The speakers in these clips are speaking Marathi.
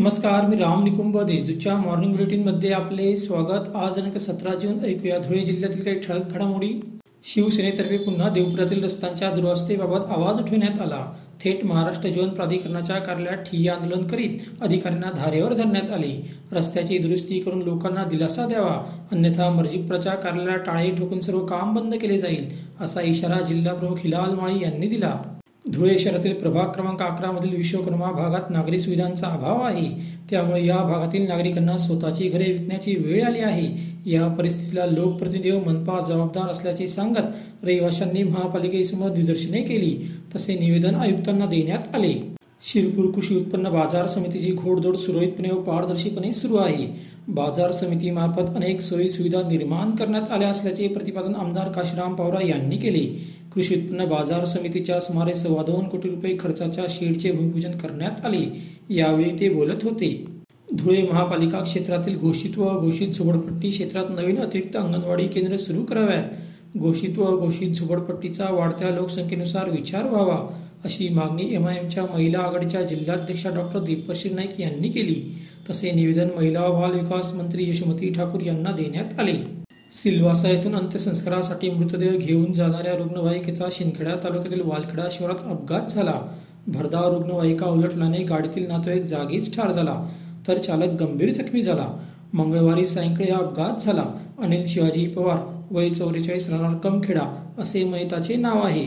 नमस्कार मी राम निकुंभ देशदूतच्या मॉर्निंग बुलेटिनमध्ये आपले स्वागत. आज दिनांक सतरा जून ऐकूया धुळे जिल्ह्यातील काही ठळक घडामोडी. शिवसेनेतर्फे पुन्हा देवपुरातील रस्त्यांच्या दुरावस्थेबाबत आवाज उठविण्यात आला. थेट महाराष्ट्र जीवन प्राधिकरणाच्या कार्यालयात ठिय्या आंदोलन करीत अधिकाऱ्यांना धारेवर धरण्यात आले. रस्त्याची दुरुस्ती करून लोकांना दिलासा द्यावा. अन्यथा मर्जीप्रच्या कार्यालयात टाळे ठोकून सर्व काम बंद केले जाईल असा इशारा जिल्हा प्रमुख हिलाल माळी यांनी दिला. धुळे शहरातील प्रभाग क्रमांक अकरा मधील विश्वकर्मा भागात नागरी सुविधांचा अभाव आहे. त्यामुळे या भागातील नागरिकांना स्वतःची घरे विकण्याची वेळ आली आहे. या परिस्थितीला लोकप्रतिनिधी व मनपा जबाबदार असल्याचे सांगत रहिवाशांनी महापालिकेसमोर निदर्शने केली. तसे निवेदन आयुक्तांना देण्यात आले. शिरपूर कृषी उत्पन्न बाजार समितीची घोडदौड सुरळीतपणे व पारदर्शीपणे सुरू आहे. बाजार समितीमार्फत अनेक सोयी सुविधा निर्माण करण्यात आल्या असल्याचे प्रतिपादन आमदार काशीराम पावरा यांनी केले. कृषी उत्पन्न बाजार समितीच्या सुमारे सव्वा दोन कोटी रुपये खर्चाच्या शेडचे भूमिपूजन करण्यात आले. यावेळी ते बोलत होते. धुळे महापालिका क्षेत्रातील घोषित व अघोषित झोपडपट्टी क्षेत्रात नवीन अतिरिक्त अंगणवाडी केंद्र सुरू कराव्यात. घोषित व अघोषित झोपडपट्टीचा वाढत्या लोकसंख्येनुसार विचार व्हावा अशी मागणी एमआयएमच्या महिला आघाडीच्या जिल्हाध्यक्षा डॉक्टर दीपश्री नाईक यांनी केली. तसे निवेदन महिला व बाल विकास मंत्री यशोमती ठाकूर यांना देण्यात आले. सिल्वासा येथून अंत्यसंस्कारासाठी मृतदेह घेऊन जाणाऱ्या रुग्णवाहिकेचा शिंदखेडा तालुक्यातील वालखेडा शहरात अपघात झाला. भरधाव रुग्णवाहिका उलटल्याने गाडीतील नातेवाईक जागीच ठार झाला तर चालक गंभीर जखमी झाला. मंगळवारी सायंकाळी हा अपघात झाला. अनिल शिवाजी पवार वय चौवेचाळीस राहणार कमखेडा असे मयताचे नाव आहे.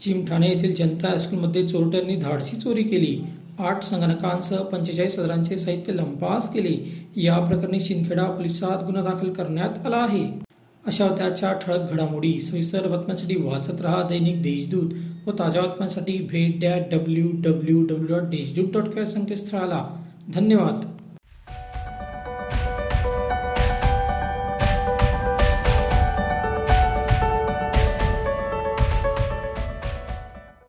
चिमठाणे येथील जनता हायस्कूलमध्ये चोरट्यांनी धाडसी चोरी केली. आठ संगणकांसह पंचेचाळीस हजारांचे साहित्य लंपास केले. या प्रकरणी शिंदखेडा पोलिसात गुन्हा दाखल करण्यात आला आहे. अशा त्याच्या ठळक घडामोडी सविस्तर बातम्यांसाठी वाचत रहा दैनिक देशदूत व ताज्या बातम्यांसाठी भेट द्या W W W dot Deshdoot dot संकेतस्थळाला. धन्यवाद.